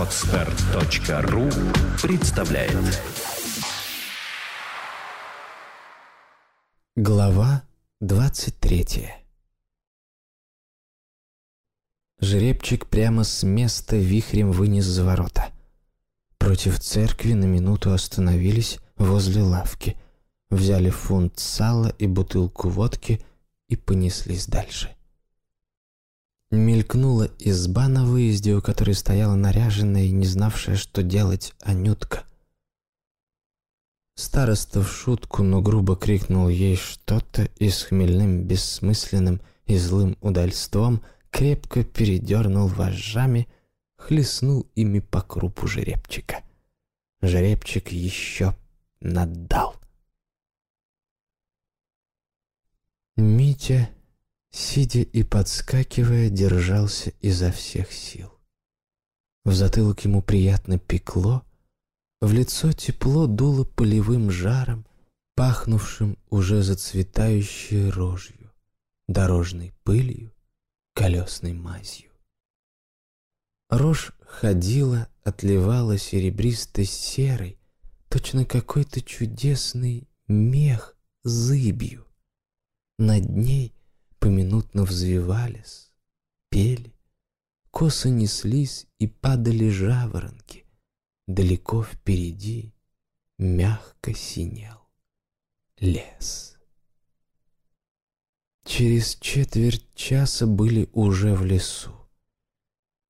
Отстар.ру представляет Глава 23 Жеребчик прямо с места вихрем вынес за ворота. Против церкви на минуту остановились возле лавки, взяли фунт сала и бутылку водки и понеслись дальше. Мелькнула изба на выезде, у которой стояла наряженная и не знавшая, что делать, Анютка. Староста в шутку, но грубо крикнул ей что-то и с хмельным, бессмысленным и злым удальством крепко передернул вожжами, хлестнул ими по крупу жеребчика. Жеребчик еще наддал. Митя Сидя и подскакивая, держался изо всех сил. В затылок ему приятно пекло, в лицо тепло дуло полевым жаром, пахнувшим уже зацветающей рожью, дорожной пылью, колесной мазью. Рожь ходила, отливала серебристо-серой, точно какой-то чудесный мех зыбью. Над ней поминутно взвивались, пели, косо неслись и падали жаворонки. Далеко впереди мягко синел лес. Через четверть часа были уже в лесу.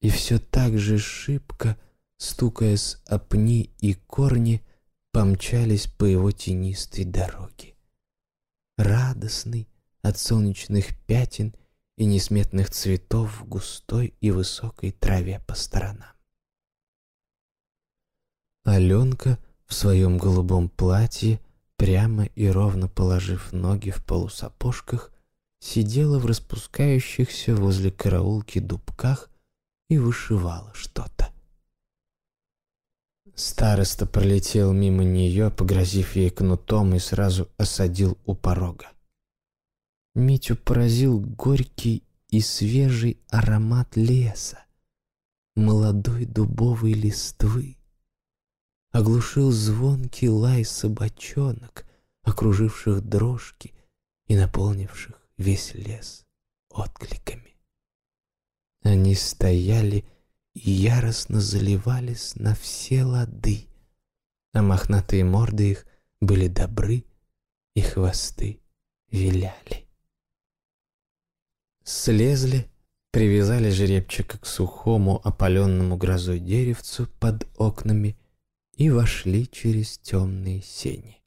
И все так же шибко, стукаясь о пни и корни, помчались по его тенистой дороге. Радостный, от солнечных пятен и несметных цветов в густой и высокой траве по сторонам. Аленка в своем голубом платье, прямо и ровно положив ноги в полусапожках, сидела в распускающихся возле караулки дубках и вышивала что-то. Староста пролетел мимо нее, погрозив ей кнутом и сразу осадил у порога. Митю поразил горький и свежий аромат леса, молодой дубовой листвы. Оглушил звонкий лай собачонок, окруживших дрожки и наполнивших весь лес откликами. Они стояли и яростно заливались на все лады, а мохнатые морды их были добры и хвосты виляли. Слезли, привязали жеребчика к сухому, опаленному грозой деревцу под окнами и вошли через темные сени.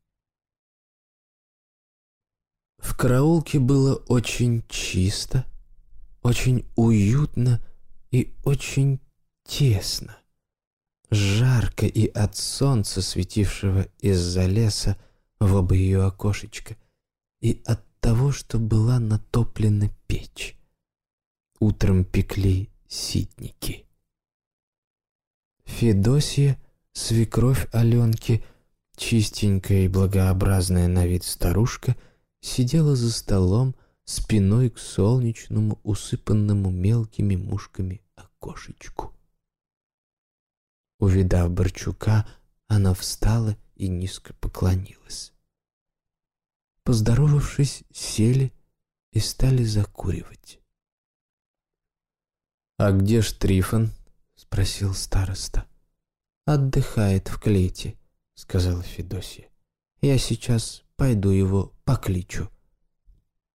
В караулке было очень чисто, очень уютно и очень тесно. Жарко и от солнца, светившего из-за леса в оба ее окошечка, и от того, что была натоплена печь. Утром пекли ситники. Федосия, свекровь Аленки, чистенькая и благообразная на вид старушка, сидела за столом спиной к солнечному, усыпанному мелкими мушками окошечку. Увидав Борчука, она встала и низко поклонилась. Поздоровавшись, сели и стали закуривать. «А где ж Трифон?» — спросил староста. «Отдыхает в клете», — сказала Федосия. «Я сейчас пойду его покличу».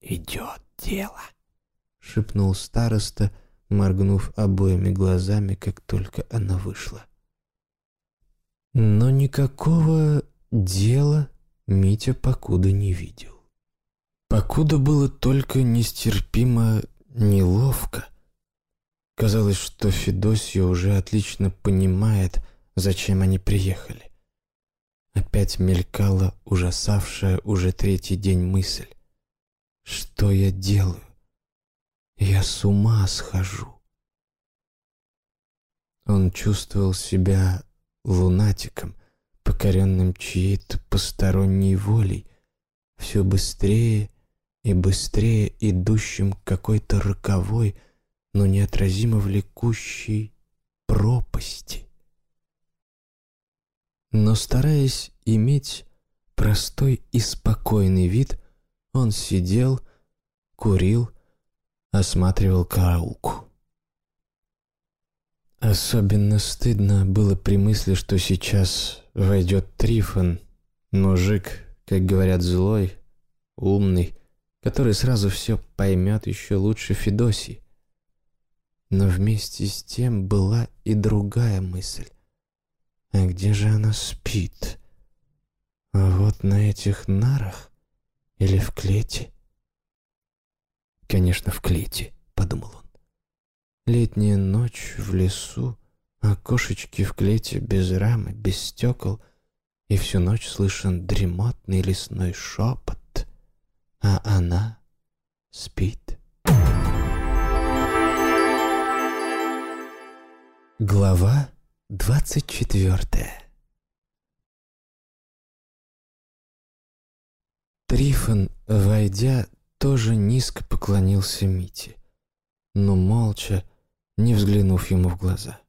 «Идет дело», — шепнул староста, моргнув обоими глазами, как только она вышла. Но никакого дела Митя покуда не видел. Покуда было только нестерпимо неловко. Казалось, что Федосия уже отлично понимает, зачем они приехали. Опять мелькала ужасавшая уже третий день мысль. Что я делаю? Я с ума схожу. Он чувствовал себя лунатиком, покоренным чьей-то посторонней волей, все быстрее и быстрее идущим к какой-то роковой, но неотразимо влекущей пропасти. Но стараясь иметь простой и спокойный вид, он сидел, курил, осматривал караулку. Особенно стыдно было при мысли, что сейчас войдет Трифон, мужик, как говорят, злой, умный, который сразу все поймет еще лучше Федосии. Но вместе с тем была и другая мысль. А где же она спит? А вот на этих нарах или в клете? Конечно, в клете, подумал. Летняя ночь в лесу, окошечки в клете без рамы, без стекол, и всю ночь слышен дремотный лесной шепот, а она спит. Глава двадцать четвертая Трифон, войдя, тоже низко поклонился Мите, но молча, не взглянув ему в глаза.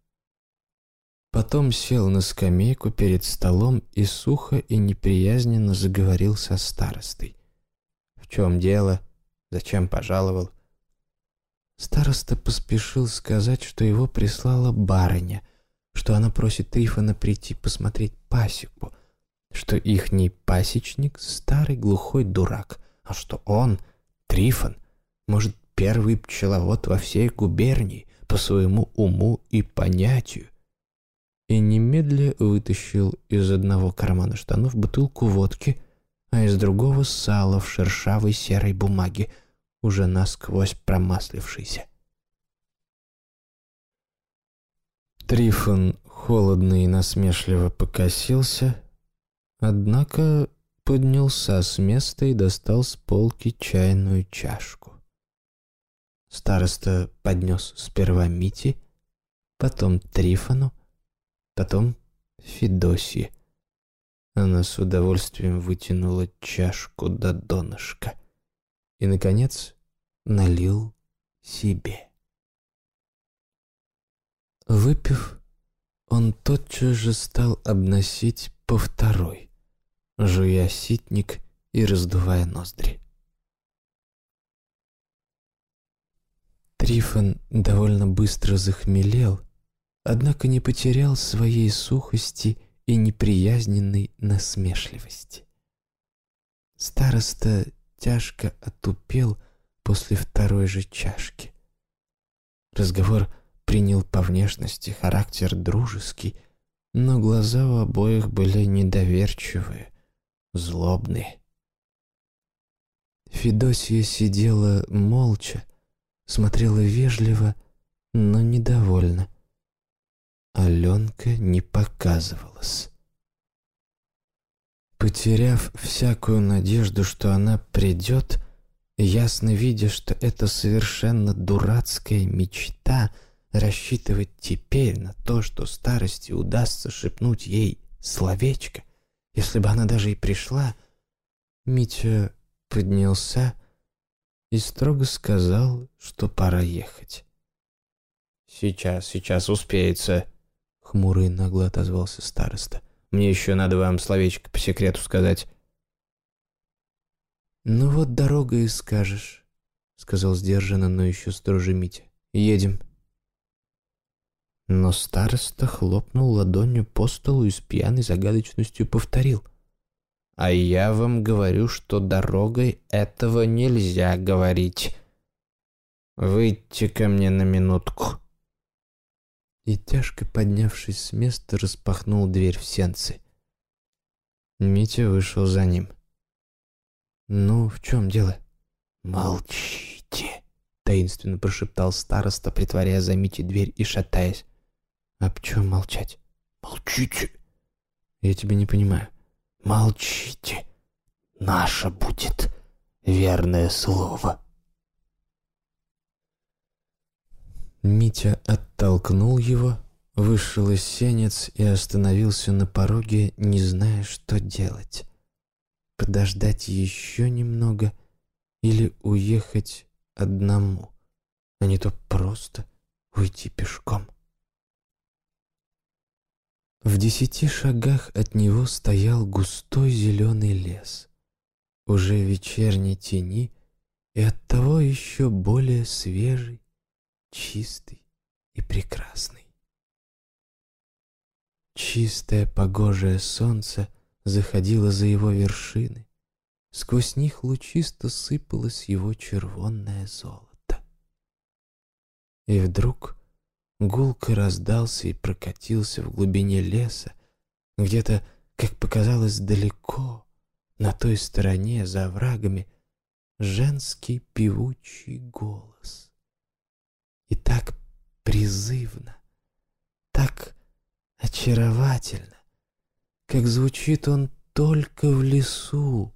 Потом сел на скамейку перед столом и сухо и неприязненно заговорил со старостой. «В чем дело? Зачем пожаловал?» Староста поспешил сказать, что его прислала барыня, что она просит Трифона прийти посмотреть пасеку, что ихний пасечник — старый глухой дурак, а что он, Трифон, может, первый пчеловод во всей губернии по своему уму и понятию. И немедля вытащил из одного кармана штанов бутылку водки, а из другого сало в шершавой серой бумаге, уже насквозь промаслившейся. Трифон холодно и насмешливо покосился, однако поднялся с места и достал с полки чайную чашку. Староста поднес сперва Мити, потом Трифону, потом Федосье. Она с удовольствием вытянула чашку до донышка и, наконец, налил себе. Выпив, он тотчас же стал обносить по второй, жуя ситник и раздувая ноздри. Трифон довольно быстро захмелел, однако не потерял своей сухости и неприязненной насмешливости. Староста тяжко отупел после второй же чашки. Разговор принял по внешности характер дружеский, но глаза у обоих были недоверчивые, злобные. Федосия сидела молча, смотрела вежливо, но недовольно. Аленка не показывалась. Потеряв всякую надежду, что она придет, ясно видя, что это совершенно дурацкая мечта — рассчитывать теперь на то, что старости удастся шепнуть ей словечко, если бы она даже и пришла, Митя поднялся и строго сказал, что пора ехать. «Сейчас, сейчас успеется», — хмуро и нагло отозвался староста. «Мне еще надо вам словечко по секрету сказать». «Ну вот дорога и скажешь», — сказал сдержанно, но еще строже Митя. «Едем». Но староста хлопнул ладонью по столу и с пьяной загадочностью повторил. «А я вам говорю, что дорогой этого нельзя говорить. Выйдите ко мне на минутку». И тяжко поднявшись с места, распахнул дверь в сенцы. Митя вышел за ним. «Ну, в чем дело?» «Молчите!» — таинственно прошептал староста, притворяя за Митей дверь и шатаясь. «Об чем молчать?» «Молчите!» «Я тебя не понимаю». «Молчите! Наше будет верное слово!» Митя оттолкнул его, вышел из сенец и остановился на пороге, не зная, что делать. Подождать еще немного или уехать одному, а не то просто уйти пешком. В десяти шагах от него стоял густой зеленый лес, уже вечерней тени и оттого еще более свежий, чистый и прекрасный. Чистое погожее солнце заходило за его вершины, сквозь них лучисто сыпалось его червонное золото. И вдруг гулко раздался и прокатился в глубине леса, где-то, как показалось, далеко, на той стороне, за врагами, женский певучий голос. И так призывно, так очаровательно, как звучит он только в лесу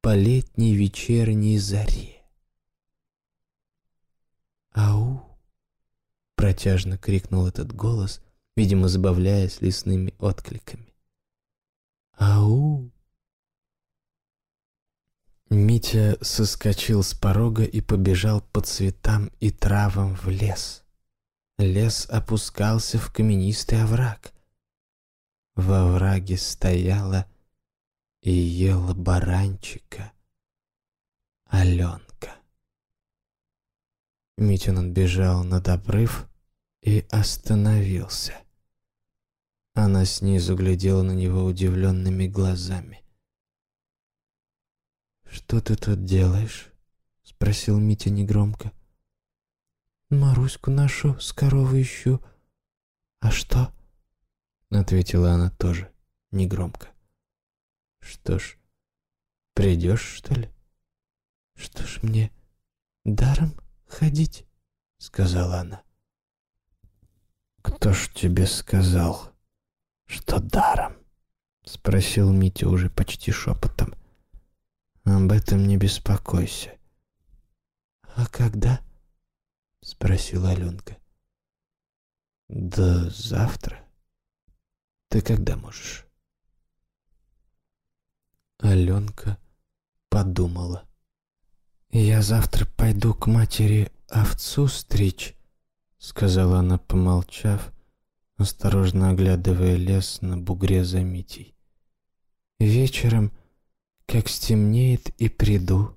по летней вечерней заре. «Ау!» — протяжно крикнул этот голос, видимо, забавляясь лесными откликами. «Ау!» Митя соскочил с порога и побежал по цветам и травам в лес. Лес опускался в каменистый овраг. Во овраге стояла и ела баранчика Аленка. Митин отбежал над обрыв и остановился. Она снизу глядела на него удивленными глазами. «Что ты тут делаешь?» — спросил Митя негромко. «Маруську нашу с коровой ищу. А что?» — ответила она тоже негромко. «Что ж, придешь, что ли?» «Что ж мне, даром ходить?» — сказала она. «Кто ж тебе сказал, что даром?» — спросил Митя уже почти шепотом. Об этом не беспокойся. А когда? Спросила Аленка. Да завтра. Ты когда можешь? Аленка подумала. «Я завтра пойду к матери овцу стричь», — сказала она, помолчав, осторожно оглядывая лес на бугре за Митей. «Вечером как стемнеет и приду.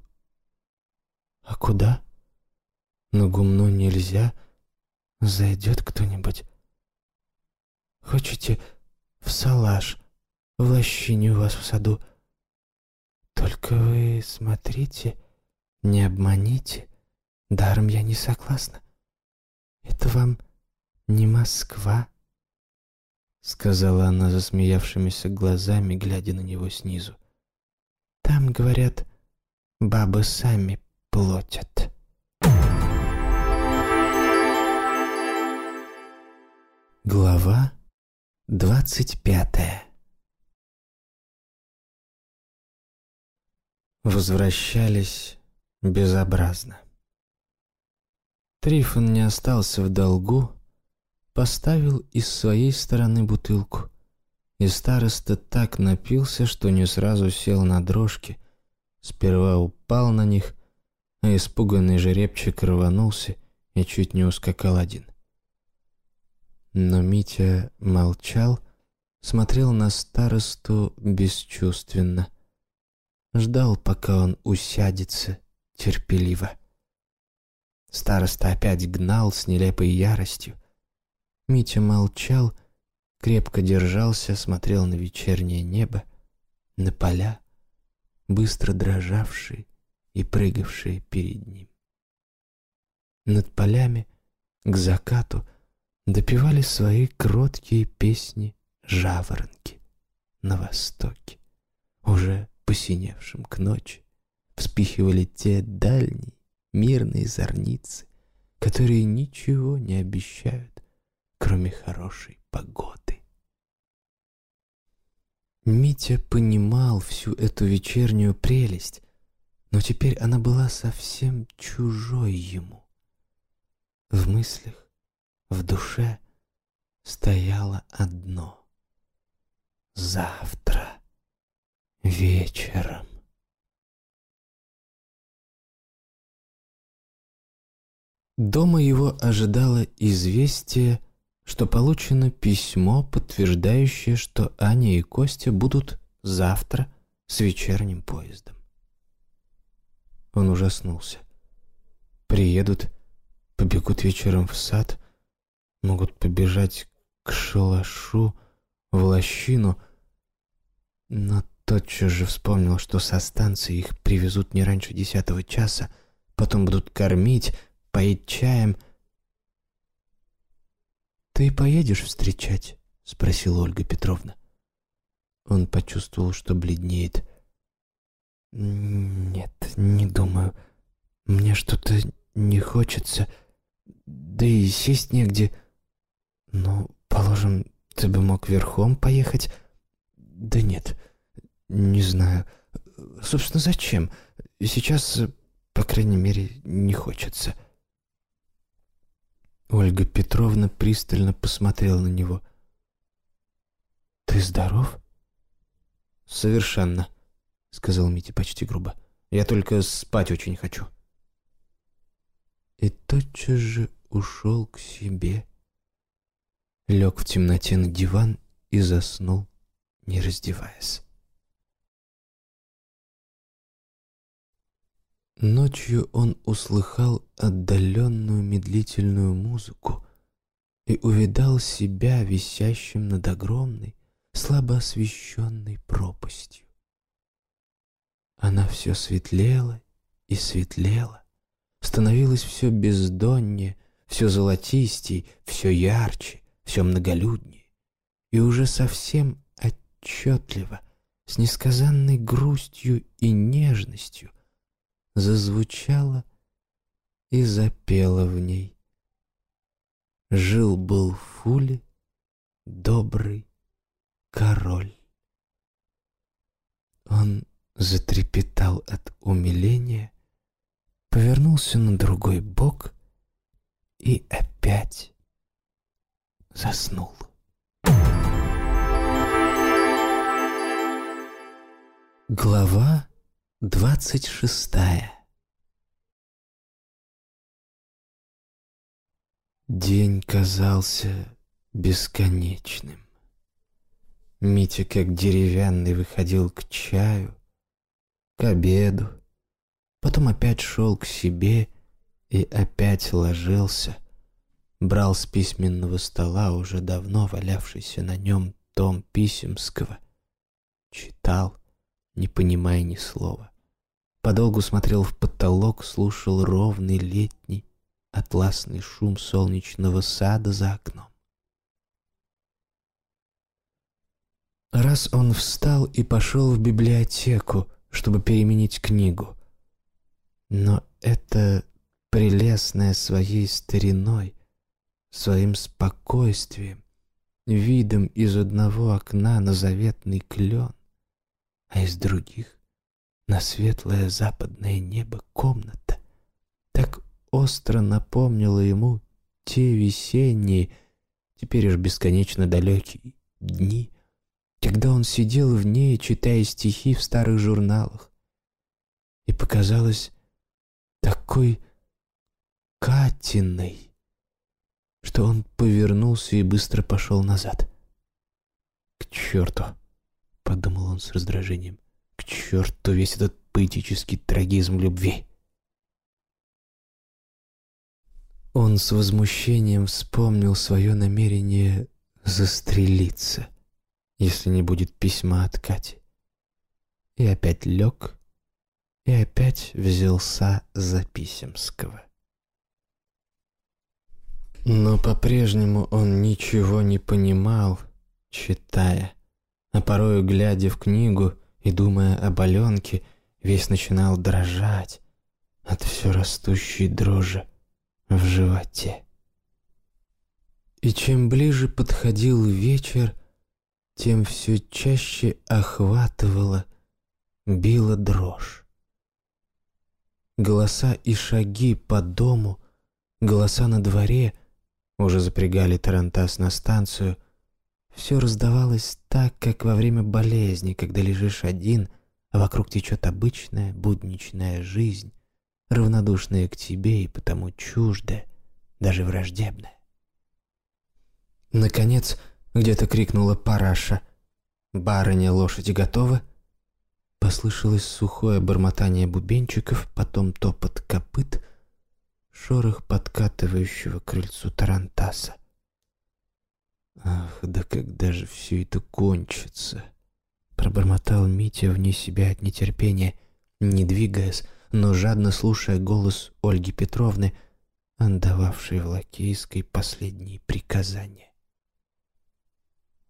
А куда? На гумно нельзя. Зайдет кто-нибудь. Хочете в салаш, в лощине у вас в саду? Только вы смотрите, не обманите. Даром я не согласна. Это вам не Москва, — сказала она засмеявшимися глазами, глядя на него снизу. Там, говорят, бабы сами платят. Глава двадцать пятая Возвращались безобразно. Трифон не остался в долгу, поставил из своей стороны бутылку и староста так напился, что не сразу сел на дрожки. Сперва упал на них, а испуганный жеребчик рванулся и чуть не ускакал один. Но Митя молчал, смотрел на старосту бесчувственно. Ждал, пока он усядется терпеливо. Староста опять гнал с нелепой яростью. Митя молчал крепко держался, смотрел на вечернее небо, на поля, быстро дрожавшие и прыгавшие перед ним. Над полями, к закату, допевали свои кроткие песни жаворонки на востоке, уже посиневшим к ночи, вспихивали те дальние мирные зорницы, которые ничего не обещают, кроме хорошей погоды. Митя понимал всю эту вечернюю прелесть, но теперь она была совсем чужой ему. В мыслях, в душе стояло одно — завтра, вечером. Дома его ожидало известие, что получено письмо, подтверждающее, что Аня и Костя будут завтра с вечерним поездом. Он ужаснулся. Приедут, побегут вечером в сад, могут побежать к шалашу, в лощину, но тотчас же вспомнил, что со станции их привезут не раньше десятого часа, потом будут кормить, поить чаем. «Ты поедешь встречать?» — спросила Ольга Петровна. Он почувствовал, что бледнеет. «Нет, не думаю. Мне что-то не хочется. Да и сесть негде. Ну, положим, ты бы мог верхом поехать. Да нет, не знаю. Собственно, зачем? Сейчас, по крайней мере, не хочется». Ольга Петровна пристально посмотрела на него. «Ты здоров?» «Совершенно», — сказал Митя почти грубо. «Я только спать очень хочу». И тотчас же ушел к себе. Лег в темноте на диван и заснул, не раздеваясь. Ночью он услыхал отдаленную медлительную музыку и увидал себя висящим над огромной, слабо освещенной пропастью. Она все светлела и светлела, становилась все бездоннее, все золотистей, все ярче, все многолюднее, и уже совсем отчетливо, с несказанной грустью и нежностью, зазвучала и запела в ней. Жил-был в Фуле добрый король. Он затрепетал от умиления, повернулся на другой бок и опять заснул. Глава двадцать шестая День казался бесконечным. Митя, как деревянный, выходил к чаю, к обеду, потом опять шел к себе и опять ложился, брал с письменного стола уже давно валявшийся на нем том Писемского, читал, не понимая ни слова. Подолгу смотрел в потолок, слушал ровный летний атласный шум солнечного сада за окном. Раз он встал и пошел в библиотеку, чтобы переменить книгу. Но это прелестное своей стариной, своим спокойствием, видом из одного окна на заветный клен, а из других — на светлое западное небо комната, так остро напомнила ему те весенние, теперь уж бесконечно далекие дни — когда он сидел в ней, читая стихи в старых журналах, и показалось такой Катиной, что он повернулся и быстро пошел назад. «К черту!» — подумал он с раздражением. «К черту весь этот поэтический трагизм любви!» Он с возмущением вспомнил свое намерение застрелиться — если не будет письма от Кати. И опять лег, и опять взялся за Писемского. Но по-прежнему он ничего не понимал, читая, а порою, глядя в книгу и думая об Аленке, весь начинал дрожать от все растущей дрожи в животе. И чем ближе подходил вечер, тем все чаще охватывала, била дрожь. Голоса и шаги по дому, голоса на дворе, уже запрягали тарантас на станцию, все раздавалось так, как во время болезни, когда лежишь один, а вокруг течет обычная будничная жизнь, равнодушная к тебе и потому чуждая, даже враждебная. Наконец, где-то крикнула параша. «Барыня, лошади готовы?» Послышалось сухое бормотание бубенчиков, потом топот копыт, шорох подкатывающего крыльцу тарантаса. «Ах, да когда же все это кончится?» Пробормотал Митя вне себя от нетерпения, не двигаясь, но жадно слушая голос Ольги Петровны, отдававшей в лакейской последние приказания.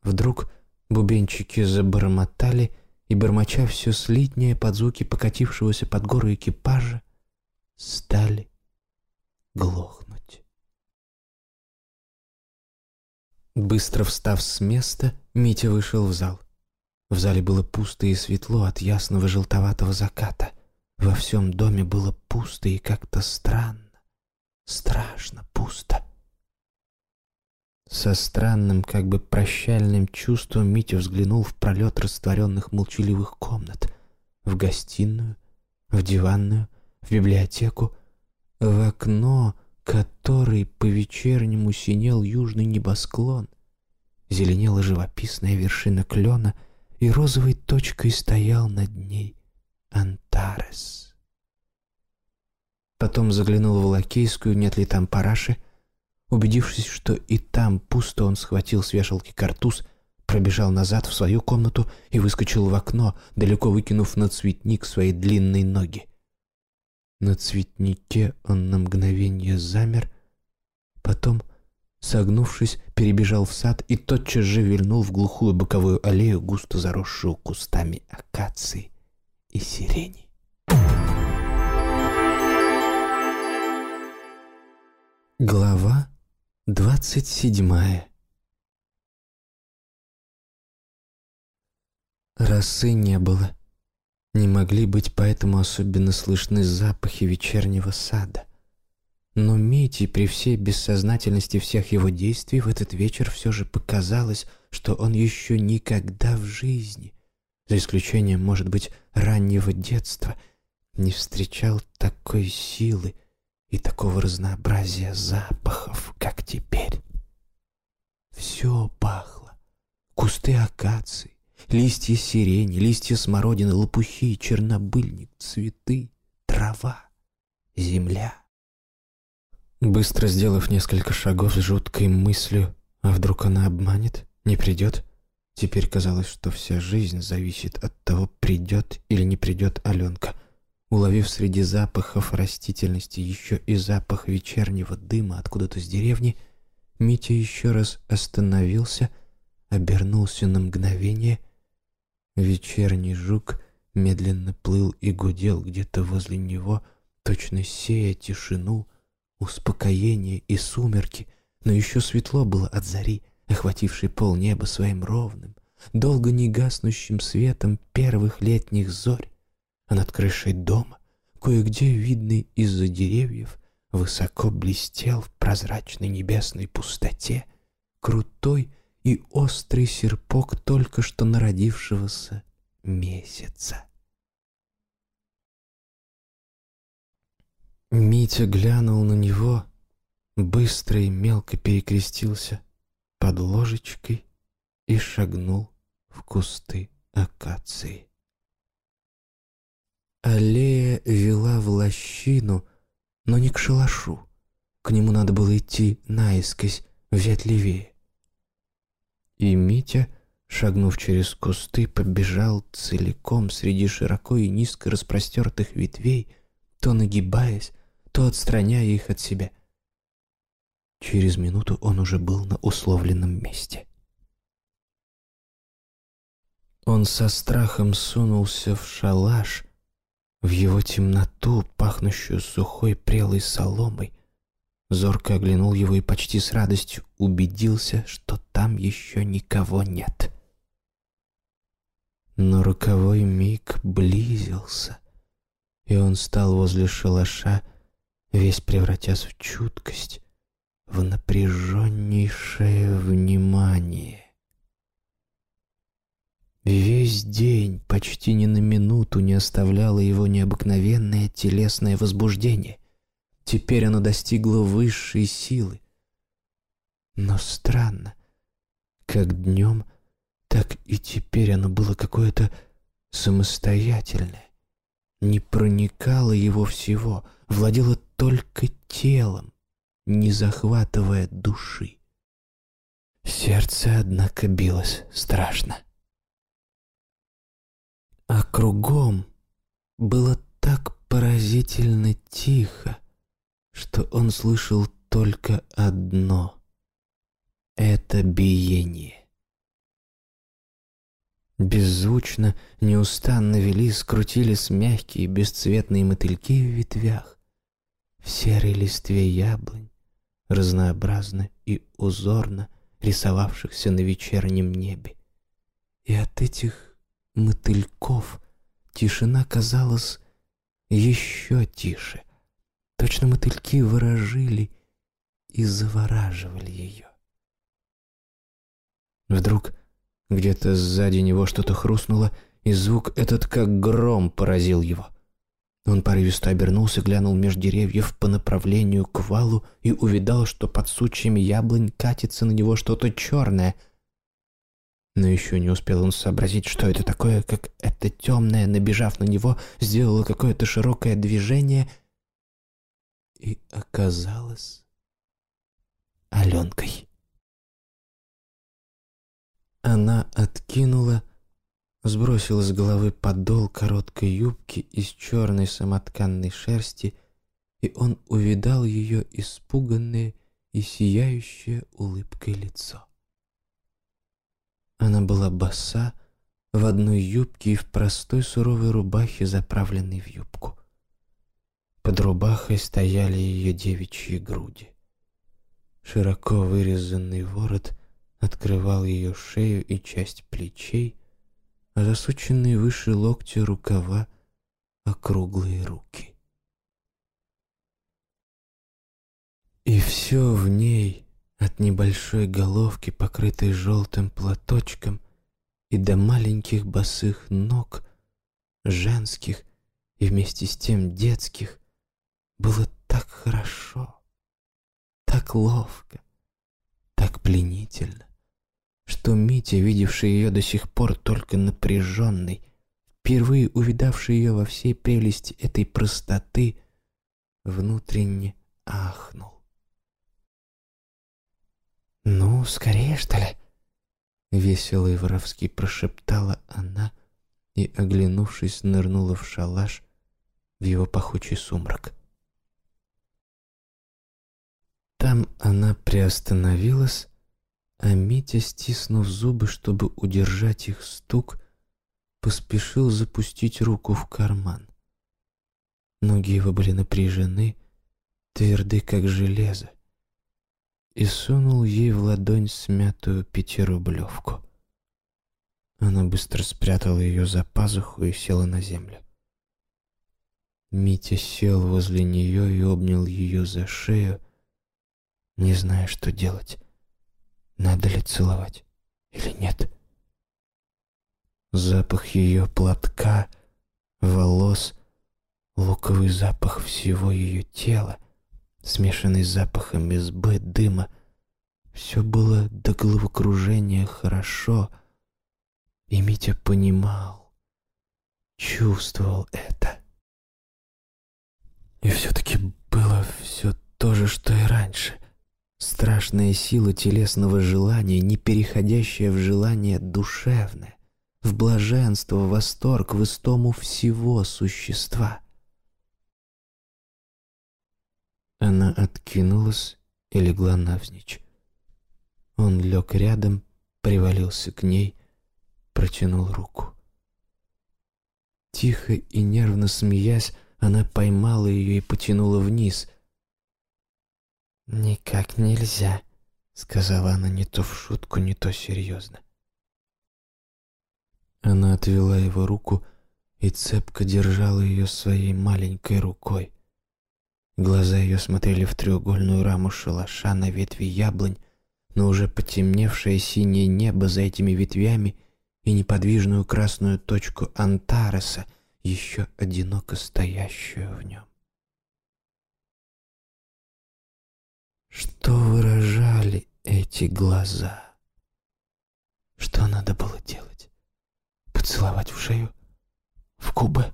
Вдруг бубенчики забормотали, и, бормоча все слитнее под звуки покатившегося под гору экипажа, стали глохнуть. Быстро встав с места, Митя вышел в зал. В зале было пусто и светло от ясного желтоватого заката. Во всем доме было пусто и как-то странно, страшно пусто. Со странным, как бы прощальным чувством Митя взглянул в пролет растворенных молчаливых комнат. В гостиную, в диванную, в библиотеку, в окно, которой по-вечернему синел южный небосклон. Зеленела живописная вершина клена, и розовой точкой стоял над ней Антарес. Потом заглянул в лакейскую, нет ли там параши, Убедившись, что и там пусто, он схватил с вешалки картуз, пробежал назад в свою комнату и выскочил в окно, далеко выкинув на цветник свои длинные ноги. На цветнике он на мгновение замер, потом, согнувшись, перебежал в сад и тотчас же вильнул в глухую боковую аллею, густо заросшую кустами акации и сирени. Глава Двадцать седьмая. Росы не было. Не могли быть поэтому особенно слышны запахи вечернего сада. Но Мити при всей бессознательности всех его действий в этот вечер все же показалось, что он еще никогда в жизни, за исключением, может быть, раннего детства, не встречал такой силы, и такого разнообразия запахов, как теперь. Все пахло. Кусты акации, листья сирени, листья смородины, лопухи, чернобыльник, цветы, трава, земля. Быстро сделав несколько шагов с жуткой мыслью, а вдруг она обманет, не придет, теперь казалось, что вся жизнь зависит от того, придет или не придет Аленка — Уловив среди запахов растительности еще и запах вечернего дыма откуда-то с деревни, Митя еще раз остановился, обернулся на мгновение. Вечерний жук медленно плыл и гудел где-то возле него, точно сея тишину, успокоение и сумерки, но еще светло было от зари, охватившей полнеба своим ровным, долго не гаснущим светом первых летних зорь. А над крышей дома, кое-где видный из-за деревьев, высоко блестел в прозрачной небесной пустоте крутой и острый серпок только что народившегося месяца. Митя глянул на него, быстро и мелко перекрестился под ложечкой и шагнул в кусты акации. Аллея вела в лощину, но не к шалашу. К нему надо было идти наискось, взять левее. И Митя, шагнув через кусты, побежал целиком среди широко и низко распростертых ветвей, то нагибаясь, то отстраняя их от себя. Через минуту он уже был на условленном месте. Он со страхом сунулся в шалаш — в его темноту, пахнущую сухой прелой соломой, зорко оглянул его и почти с радостью убедился, что там еще никого нет. Но роковой миг близился, и он стал возле шалаша, весь превратясь в чуткость, в напряженнейшее внимание. Весь день почти ни на минуту не оставляло его необыкновенное телесное возбуждение. Теперь оно достигло высшей силы. Но странно, как днем, так и теперь оно было какое-то самостоятельное, не проникало его всего, владело только телом, не захватывая души. Сердце, однако, билось страшно. А кругом было так поразительно тихо, что он слышал только одно — это биение. Беззвучно, неустанно вели, скрутились мягкие бесцветные мотыльки в ветвях, в серой листве яблонь, разнообразно и узорно рисовавшихся на вечернем небе. И от этих мотыльков тишина казалась еще тише. Точно мотыльки выражили и завораживали ее. Вдруг где-то сзади него что-то хрустнуло, и звук этот как гром поразил его. Он порывисто обернулся, глянул меж деревьев по направлению к валу и увидал, что под сучьями яблонь катится на него что-то черное. Но еще не успел он сообразить, что это такое, как это темное, набежав на него, сделало какое-то широкое движение и оказалось Аленкой. Она откинула сбросил с головы подол короткой юбки из черной самотканной шерсти, и он увидал ее испуганное и сияющее улыбкой лицо. Она была боса, в одной юбке и в простой суровой рубахе, заправленной в юбку. Под рубахой стояли ее девичьи груди. Широко вырезанный ворот открывал ее шею и часть плечей, а засученные выше локтя рукава округлые руки. И все в ней, от небольшой головки, покрытой желтым платочком, и до маленьких босых ног, женских и вместе с тем детских, было так хорошо, так ловко, так пленительно что Митя, видевший ее до сих пор только напряженной, впервые увидавший ее во всей прелести этой простоты, внутренне ахнул. «Ну, скорее, что ли?» — весело и воровски прошептала она и, оглянувшись, нырнула в шалаш в его пахучий сумрак. Там она приостановилась, а Митя, стиснув зубы, чтобы удержать их стук, поспешил запустить руку в карман. Ноги его были напряжены, тверды, как железо, и сунул ей в ладонь смятую пятирублевку. Она быстро спрятала ее за пазуху и села на землю. Митя сел возле нее и обнял ее за шею, не зная, что делать надо ли целовать или нет. Запах ее платка, волос, луковый запах всего ее тела, смешанный с запахом избы, дыма, все было до головокружения хорошо, и Митя понимал, чувствовал это. И все-таки было все то же, что и раньше. Страшная сила телесного желания, не переходящая в желание душевное, в блаженство, в восторг, в истому всего существа. Она откинулась и легла навзничь. Он лег рядом, привалился к ней, протянул руку. Тихо и нервно смеясь, она поймала ее и потянула вниз — «Никак нельзя», — сказала она не то в шутку, не то серьезно. Она отвела его руку и цепко держала ее своей маленькой рукой. Глаза ее смотрели в треугольную раму шалаша на ветви яблонь, но уже потемневшее синее небо за этими ветвями и неподвижную красную точку Антареса, еще одиноко стоящую в нем. Что выражали эти глаза? Что надо было делать? Поцеловать в шею? В губы?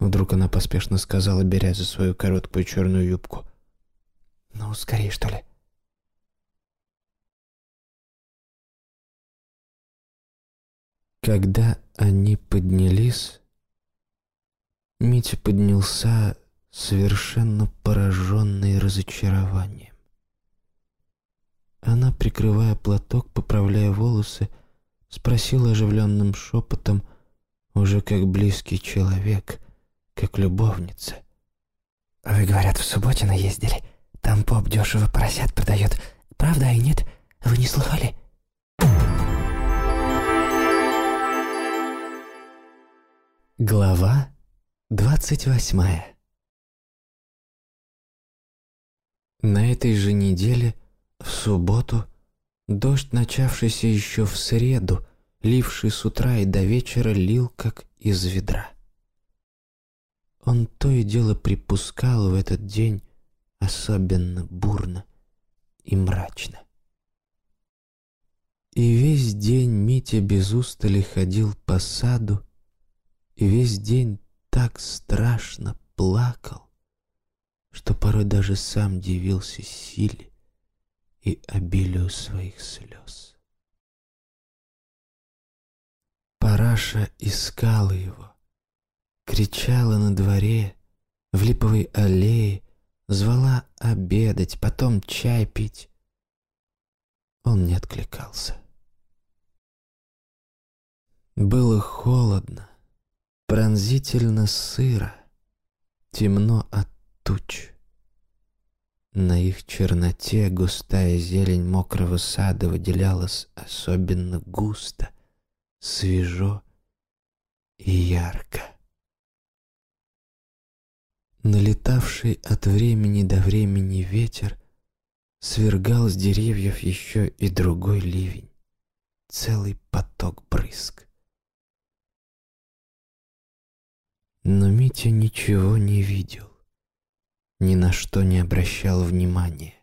Вдруг она поспешно сказала, беря за свою короткую черную юбку. «Ну, скорее, что ли?» Когда они поднялись, Митя поднялся совершенно пораженный разочарованием. Она, прикрывая платок, поправляя волосы, спросила оживленным шепотом, уже как близкий человек, как любовница. «Вы, говорят, в Субботино ездили? Там поп дешево поросят продает. Правда и нет? Вы не слыхали?» Глава двадцать восьмая На этой же неделе, в субботу, дождь, начавшийся еще в среду, ливший с утра и до вечера, лил как из ведра. Он то и дело припускал в этот день особенно бурно и мрачно. И весь день Митя без устали ходил по саду, и весь день так страшно плакал, что порой даже сам дивился силе и обилию своих слез. Параша искала его, кричала на дворе, в липовой аллее, звала обедать, потом чай пить. Он не откликался. Было холодно, пронзительно сыро, темно от туч. На их черноте густая зелень мокрого сада выделялась особенно густо, свежо и ярко. Налетавший от времени до времени ветер свергал с деревьев еще и другой ливень, целый поток брызг. Но Митя ничего не видел ни на что не обращал внимания.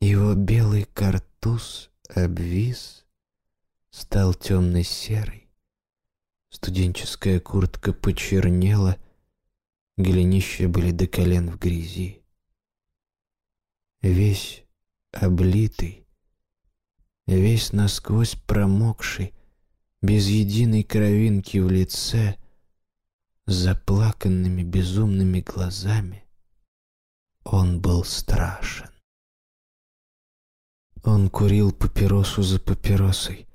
Его белый картуз обвис, стал темно-серый. Студенческая куртка почернела, голенища были до колен в грязи. Весь облитый, весь насквозь промокший, без единой кровинки в лице, с заплаканными безумными глазами. Он был страшен. Он курил папиросу за папиросой,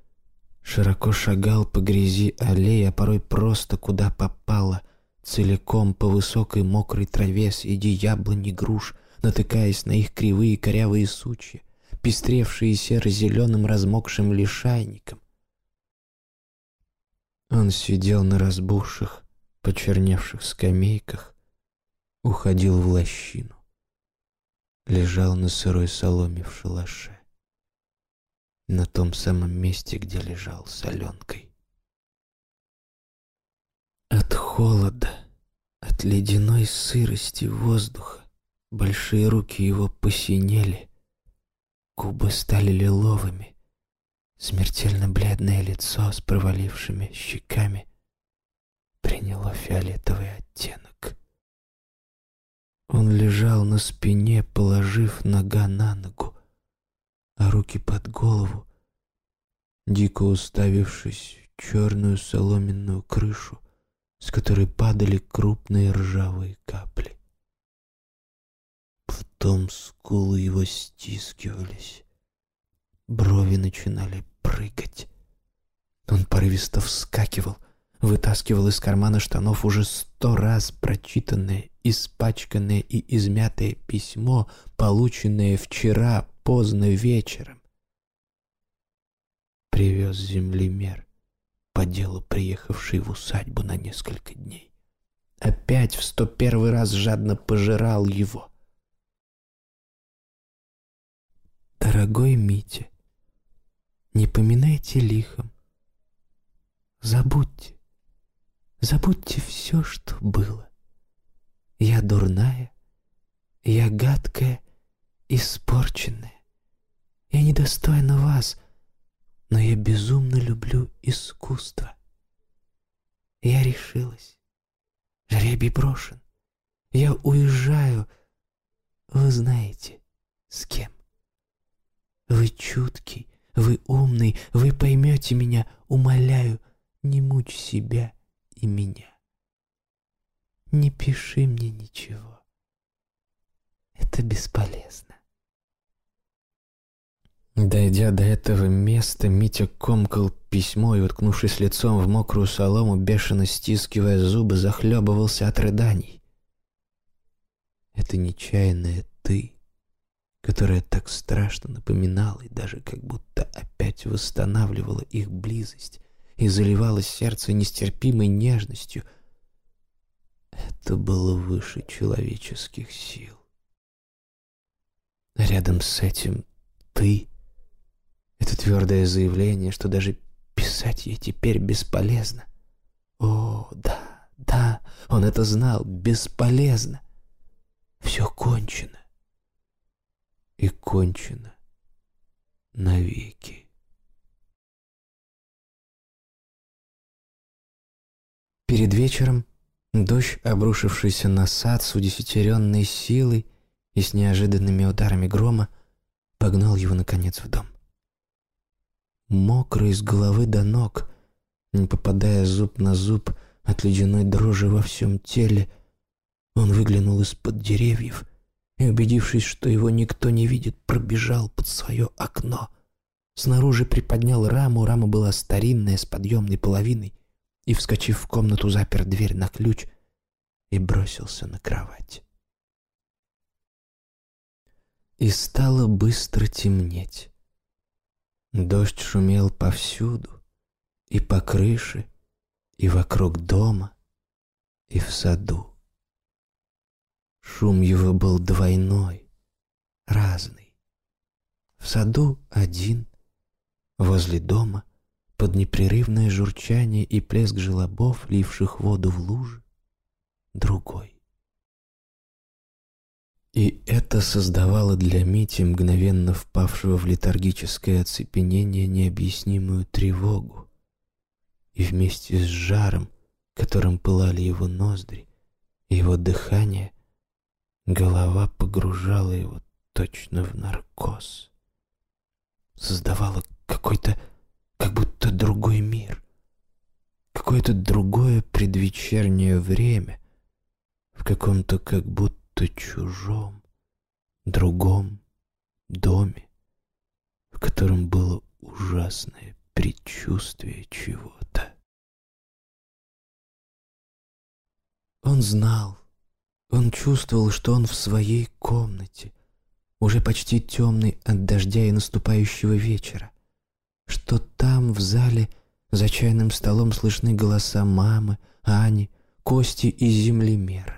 широко шагал по грязи аллеи, а порой просто куда попало, целиком по высокой мокрой траве среди яблони груш, натыкаясь на их кривые корявые сучья, пестревшие серо-зеленым размокшим лишайником. Он сидел на разбухших, почерневших скамейках, уходил в лощину. Лежал на сырой соломе в шалаше. На том самом месте, где лежал с Аленкой. От холода, от ледяной сырости воздуха большие руки его посинели, губы стали лиловыми, смертельно бледное лицо с провалившими щеками приняло фиолетовый оттенок. Он лежал на спине, положив нога на ногу, а руки под голову, дико уставившись в черную соломенную крышу, с которой падали крупные ржавые капли. Потом скулы его стискивались, брови начинали прыгать. Он порывисто вскакивал, вытаскивал из кармана штанов уже сто раз прочитанное, испачканное и измятое письмо, полученное вчера поздно вечером. Привез землемер, по делу приехавший в усадьбу на несколько дней. Опять в сто первый раз жадно пожирал его. Дорогой Митя, не поминайте лихом, забудьте. Забудьте все, что было. Я дурная, я гадкая, испорченная. Я недостойна вас, но я безумно люблю искусство. Я решилась. Жребий брошен. Я уезжаю. Вы знаете, с кем. Вы чуткий, вы умный, вы поймете меня, умоляю, не мучь себя и меня. Не пиши мне ничего. Это бесполезно. Дойдя до этого места, Митя комкал письмо и, уткнувшись лицом в мокрую солому, бешено стискивая зубы, захлебывался от рыданий. Это нечаянное «ты», которое так страшно напоминало и даже как будто опять восстанавливало их близость и заливало сердце нестерпимой нежностью, это было выше человеческих сил. Рядом с этим «ты» Это твердое заявление, что даже писать ей теперь бесполезно. О, да, да, он это знал, бесполезно. Все кончено. И кончено навеки. Перед вечером дождь, обрушившийся на сад с удесятеренной силой и с неожиданными ударами грома, погнал его, наконец, в дом мокрый с головы до ног, не попадая зуб на зуб от ледяной дрожи во всем теле, он выглянул из-под деревьев и, убедившись, что его никто не видит, пробежал под свое окно. Снаружи приподнял раму, рама была старинная, с подъемной половиной, и, вскочив в комнату, запер дверь на ключ и бросился на кровать. И стало быстро темнеть. Дождь шумел повсюду, и по крыше, и вокруг дома, и в саду. Шум его был двойной, разный. В саду один, возле дома, под непрерывное журчание и плеск желобов, ливших воду в лужи, другой. И это создавало для Мити, мгновенно впавшего в летаргическое оцепенение, необъяснимую тревогу. И вместе с жаром, которым пылали его ноздри, и его дыхание, голова погружала его точно в наркоз. Создавала какой-то, как будто другой мир, какое-то другое предвечернее время, в каком-то как будто чужом, другом доме, в котором было ужасное предчувствие чего-то. Он знал, он чувствовал, что он в своей комнате, уже почти темный от дождя и наступающего вечера, что там, в зале, за чайным столом слышны голоса мамы, Ани, Кости и землемера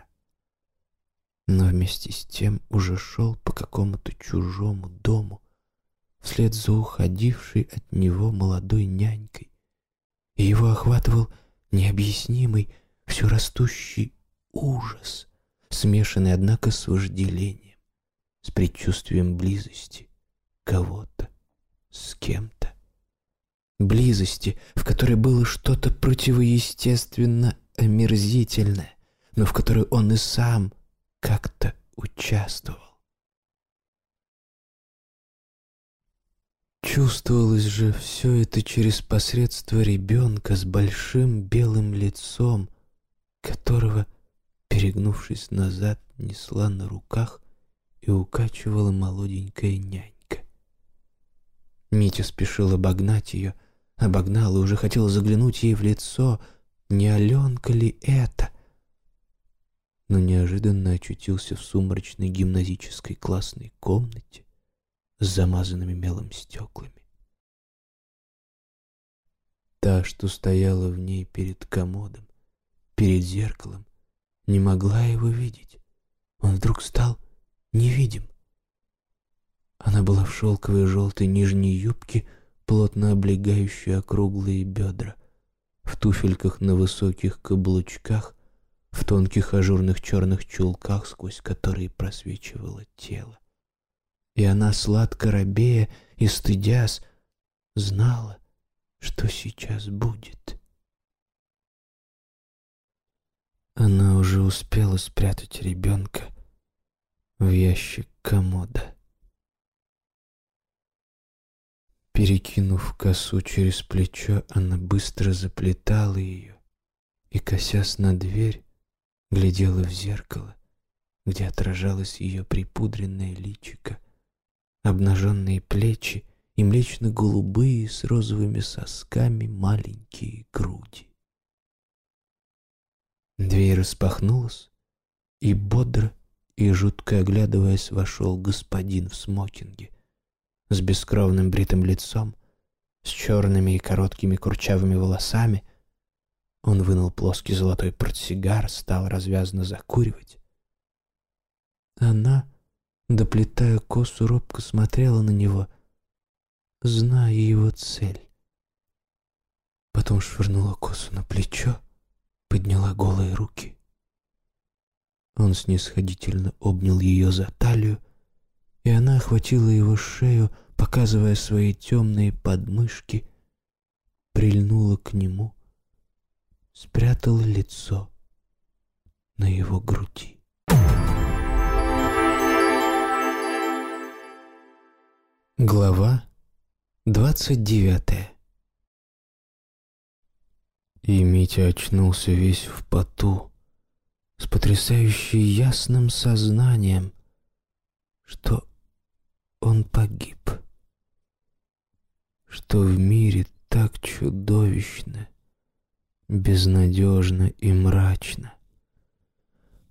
но вместе с тем уже шел по какому-то чужому дому, вслед за уходившей от него молодой нянькой, и его охватывал необъяснимый, все растущий ужас, смешанный, однако, с вожделением, с предчувствием близости кого-то с кем-то. Близости, в которой было что-то противоестественно омерзительное, но в которой он и сам как-то участвовал. Чувствовалось же все это через посредство ребенка с большим белым лицом, которого, перегнувшись назад, несла на руках и укачивала молоденькая нянька. Митя спешил обогнать ее, обогнал и уже хотел заглянуть ей в лицо. Не Аленка ли это? но неожиданно очутился в сумрачной гимназической классной комнате с замазанными мелом стеклами. Та, что стояла в ней перед комодом, перед зеркалом, не могла его видеть. Он вдруг стал невидим. Она была в шелковой желтой нижней юбке, плотно облегающей округлые бедра, в туфельках на высоких каблучках, в тонких ажурных черных чулках, сквозь которые просвечивало тело. И она, сладко робея и стыдясь, знала, что сейчас будет. Она уже успела спрятать ребенка в ящик комода. Перекинув косу через плечо, она быстро заплетала ее и, косясь на дверь, глядела в зеркало, где отражалось ее припудренное личико, обнаженные плечи и млечно-голубые с розовыми сосками маленькие груди. Дверь распахнулась, и бодро и жутко оглядываясь вошел господин в смокинге с бескровным бритым лицом, с черными и короткими курчавыми волосами. Он вынул плоский золотой портсигар, стал развязно закуривать. Она, доплетая косу, робко смотрела на него, зная его цель. Потом швырнула косу на плечо, подняла голые руки. Он снисходительно обнял ее за талию, и она охватила его шею, показывая свои темные подмышки, прильнула к нему, спрятала лицо на его груди. Глава двадцать девятая И Митя очнулся весь в поту, с потрясающе ясным сознанием, что он погиб, что в мире так чудовищно, безнадежно и мрачно,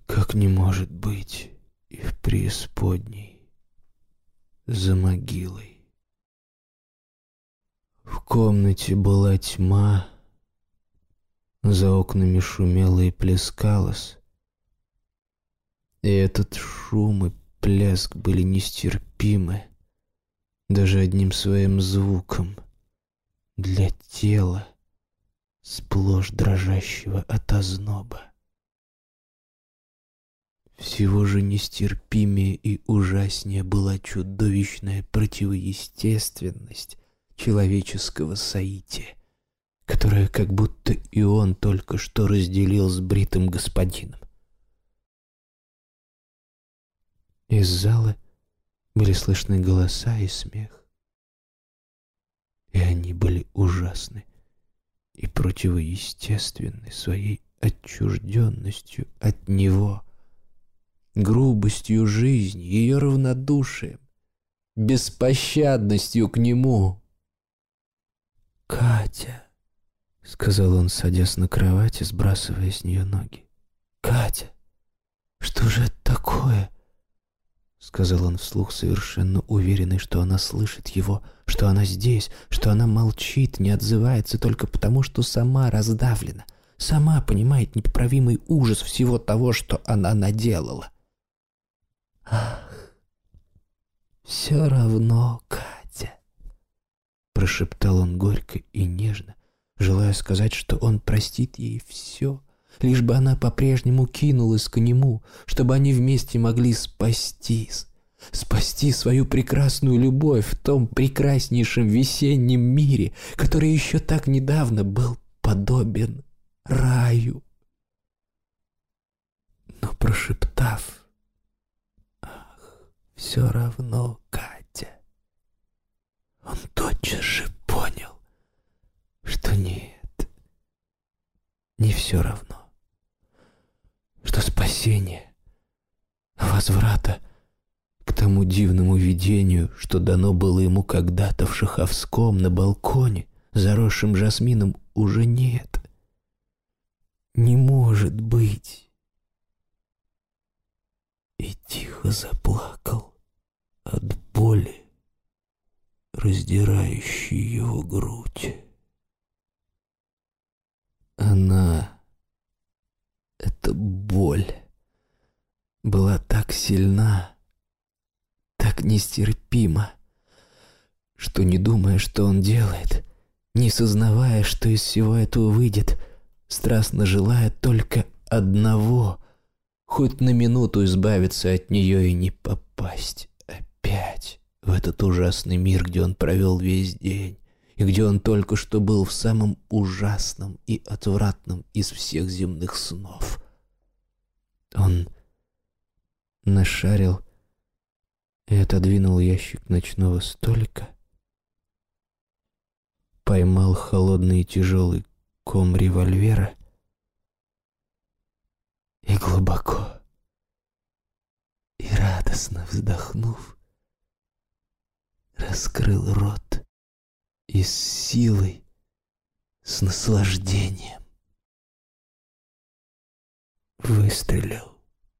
как не может быть и в преисподней, за могилой. В комнате была тьма, за окнами шумело и плескалось, и этот шум и плеск были нестерпимы даже одним своим звуком для тела, сплошь дрожащего от озноба. Всего же нестерпимее и ужаснее была чудовищная противоестественность человеческого соития, которое как будто и он только что разделил с бритым господином. Из зала были слышны голоса и смех. И они были ужасны и противоестественны своей отчужденностью от него, грубостью жизни, ее равнодушием, беспощадностью к нему. «Катя», — сказал он, садясь на кровать и сбрасывая с нее ноги. «Катя, что же это такое?» — сказал он вслух, совершенно уверенный, что она слышит его, что она здесь, что она молчит, не отзывается только потому, что сама раздавлена, сама понимает непоправимый ужас всего того, что она наделала. «Ах, все равно, Катя!» — прошептал он горько и нежно, желая сказать, что он простит ей все — лишь бы она по-прежнему кинулась к нему, чтобы они вместе могли спастись, спасти свою прекрасную любовь в том прекраснейшем весеннем мире, который еще так недавно был подобен раю. Но прошептав «Ах, все равно, Катя», он тотчас же понял, что нет, не все равно что спасение, возврата к тому дивному видению, что дано было ему когда-то в Шаховском на балконе, заросшим жасмином, уже нет. Не может быть. И тихо заплакал от боли, раздирающей его грудь. Была так сильна, так нестерпима, что не думая, что он делает, не сознавая, что из всего этого выйдет, страстно желая только одного — хоть на минуту избавиться от нее и не попасть опять в этот ужасный мир, где он провел весь день, и где он только что был в самом ужасном и отвратном из всех земных снов. Он нашарил и отодвинул ящик ночного столика, поймал холодный и тяжелый ком револьвера и глубоко и радостно вздохнув, раскрыл рот и с силой, с наслаждением выстрелил.